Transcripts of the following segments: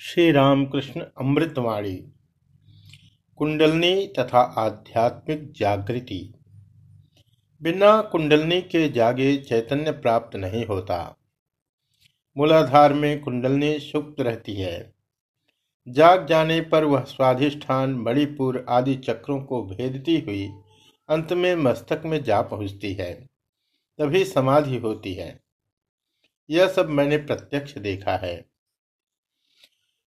श्री रामकृष्ण अमृतवाणी, कुंडलनी तथा आध्यात्मिक जागृति। बिना कुंडलनी के जागे चैतन्य प्राप्त नहीं होता। मूलाधार में कुंडलनी सुप्त रहती है। जाग जाने पर वह स्वाधिष्ठान, मणिपुर आदि चक्रों को भेदती हुई अंत में मस्तक में जा पहुँचती है। तभी समाधि होती है। यह सब मैंने प्रत्यक्ष देखा है।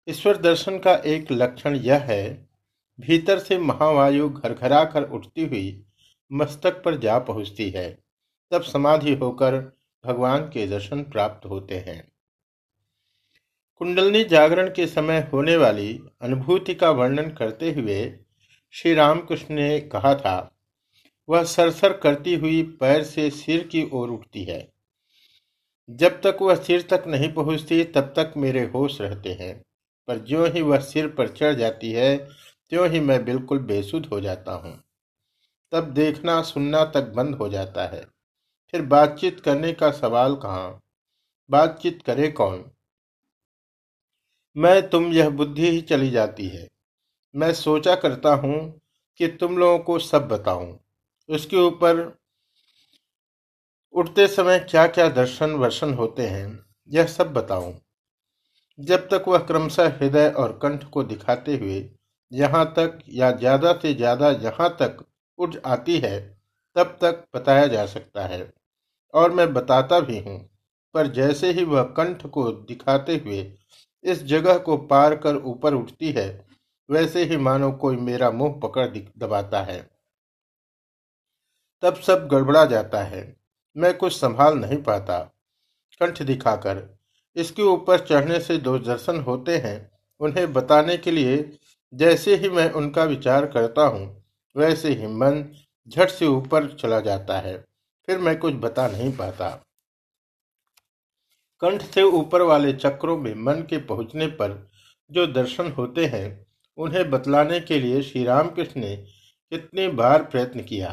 ईश्वर दर्शन का एक लक्षण यह है, भीतर से महावायु घरघरा कर उठती हुई मस्तक पर जा पहुँचती है। तब समाधि होकर भगवान के दर्शन प्राप्त होते हैं। कुंडलनी जागरण के समय होने वाली अनुभूति का वर्णन करते हुए श्री रामकृष्ण ने कहा था, वह सरसर करती हुई पैर से सिर की ओर उठती है। जब तक वह सिर तक नहीं पहुँचती, तब तक मेरे होश रहते हैं। पर ज्यों ही वह सिर पर चढ़ जाती है, त्यों ही मैं बिल्कुल बेसुध हो जाता हूँ। तब देखना, सुनना तक बंद हो जाता है। फिर बातचीत करने का सवाल कहाँ? बातचीत करे कौन? मैं, तुम यह बुद्धि ही चली जाती है। मैं सोचा करता हूँ कि तुम लोगों को सब बताऊँ। उसके ऊपर उठते समय क्या क्या दर्शन वर्शन होते हैं, यह सब बताऊँ। जब तक वह क्रमशः हृदय और कंठ को दिखाते हुए यहाँ तक या ज़्यादा से ज़्यादा यहाँ तक उठ आती है, तब तक बताया जा सकता है। और मैं बताता भी हूँ, पर जैसे ही वह कंठ को दिखाते हुए इस जगह को पार कर ऊपर उठती है, वैसे ही मानो कोई मेरा मुँह पकड़ दबाता है। तब सब गड़बड़ा जाता है, मैं कुछ संभाल नहीं पाता, कंठ दिखाकर। इसके ऊपर चढ़ने से जो दर्शन होते हैं, उन्हें बताने के लिए जैसे ही मैं उनका विचार करता हूँ, वैसे ही मन झट से ऊपर चला जाता है। फिर मैं कुछ बता नहीं पाता। कंठ से ऊपर वाले चक्रों में मन के पहुँचने पर जो दर्शन होते हैं, उन्हें बतलाने के लिए श्री रामकृष्ण ने कितने बार प्रयत्न किया,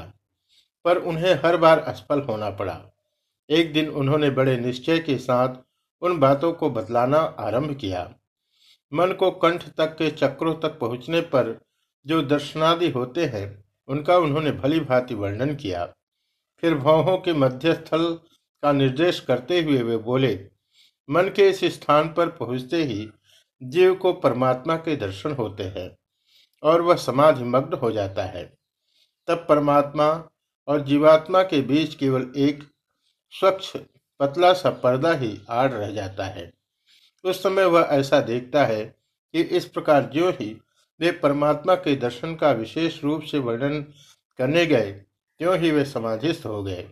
पर उन्हें हर बार असफल होना पड़ा। एक दिन उन्होंने बड़े निश्चय के साथ उन बातों को बतलाना आरंभ किया। मन को कंठ तक के चक्रों तक पहुँचने पर जो दर्शनादि होते हैं, उनका उन्होंने भली भांति वर्णन किया। फिर भावों के मध्यस्थल का निर्देश करते हुए वे बोले, मन के इस स्थान पर पहुँचते ही जीव को परमात्मा के दर्शन होते हैं और वह समाधि मग्न हो जाता है। तब परमात्मा और जीवात्मा के बीच केवल एक स्वच्छ पतला सा पर्दा ही आड़ रह जाता है। उस समय वह ऐसा देखता है कि इस प्रकार जो ही वे परमात्मा के दर्शन का विशेष रूप से वर्णन करने गए, त्यों ही वे समाधिस्थ हो गए।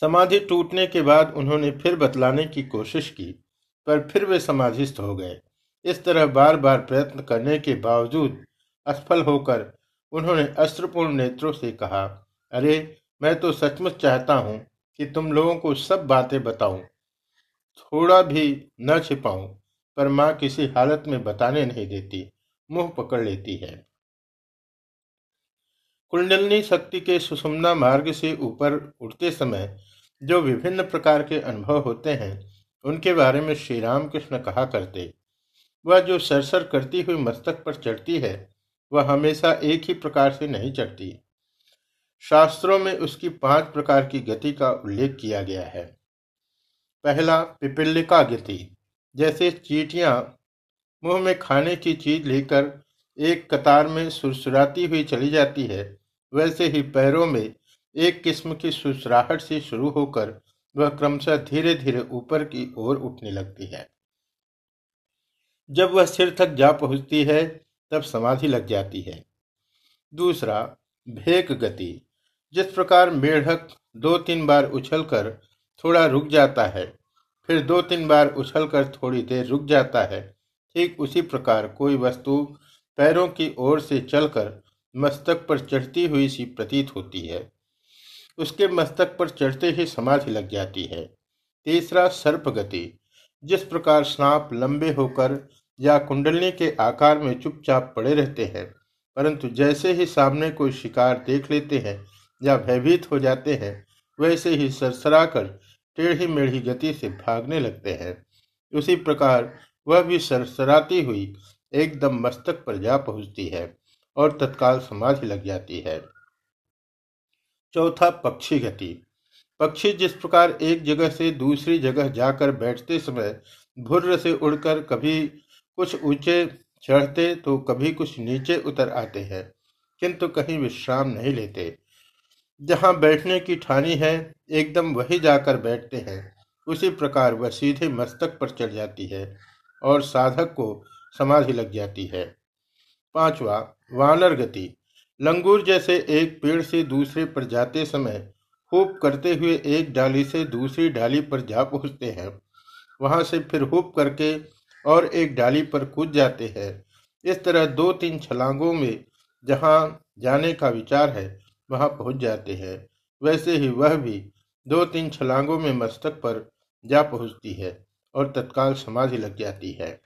समाधि टूटने के बाद उन्होंने फिर बतलाने की कोशिश की, पर फिर वे समाधिस्थ हो गए। इस तरह बार बार प्रयत्न करने के बावजूद असफल होकर उन्होंने अस्त्रपूर्ण नेत्रों से कहा, अरे, मैं तो सचमुच चाहता हूँ कि तुम लोगों को सब बातें बताऊँ। थोड़ा भी न छिपाऊं, पर माँ किसी हालत में बताने नहीं देती, मुँह पकड़ लेती है। कुंडलनी शक्ति के सुषुम्ना मार्ग से ऊपर उठते समय जो विभिन्न प्रकार के अनुभव होते हैं, उनके बारे में श्री रामकृष्ण कहा करते। वह जो सरसर करती हुई मस्तक पर चढ़ती है, वह हमेशा एक ही प्रकार से नहीं चढ़ती। शास्त्रों में उसकी पाँच प्रकार की गति का उल्लेख किया गया है। पहला, पिपिलिका गति। जैसे चीटियाँ मुँह में खाने की चीज़ लेकर एक कतार में सुरसुराती हुई चली जाती है, वैसे ही पैरों में एक किस्म की सुसराहट से शुरू होकर वह क्रमशः धीरे धीरे ऊपर की ओर उठने लगती है। जब वह सिर तक जा पहुँचती है, तब समाधि लग जाती है। दूसरा भेक गति। जिस प्रकार मेढक दो तीन बार उछलकर थोड़ा रुक जाता है, फिर दो तीन बार उछलकर थोड़ी देर रुक जाता है, ठीक उसी प्रकार कोई वस्तु पैरों की ओर से चलकर मस्तक पर चढ़ती हुई सी प्रतीत होती है। उसके मस्तक पर चढ़ते ही समाधि लग जाती है। तीसरा सर्प गति, जिस प्रकार सांप लंबे होकर या कुंडलनी के आकार में चुपचाप पड़े रहते हैं, परंतु जैसे ही सामने कोई शिकार देख लेते हैं या भयभीत हो जाते हैं, वैसे ही सरसरा कर टेढ़ी मेढ़ी गति से भागने लगते हैं। उसी प्रकार वह भी सरसराती हुई एकदम मस्तक पर जा पहुँचती है और तत्काल समाधि लग जाती है। चौथा पक्षी गति। पक्षी जिस प्रकार एक जगह से दूसरी जगह जाकर बैठते समय भुर्र से उड़कर कभी कुछ ऊँचे चढ़ते तो कभी कुछ नीचे उतर आते हैं, किंतु कहीं विश्राम नहीं लेते। जहाँ बैठने की ठानी है, एकदम वही जाकर बैठते हैं। उसी प्रकार वह सीधे मस्तक पर चढ़ जाती है और साधक को समाधि लग जाती है। पांचवा, वानर गति। लंगूर जैसे एक पेड़ से दूसरे पर जाते समय हुप करते हुए एक डाली से दूसरी डाली पर जा पहुँचते हैं। वहाँ से फिर हुप करके और एक डाली पर कूद जाते हैं। इस तरह दो तीन छलांगों में जहाँ जाने का विचार है वहाँ पहुँच जाते हैं। वैसे ही वह भी दो तीन छलांगों में मस्तक पर जा पहुँचती है और तत्काल समाधि लग जाती है।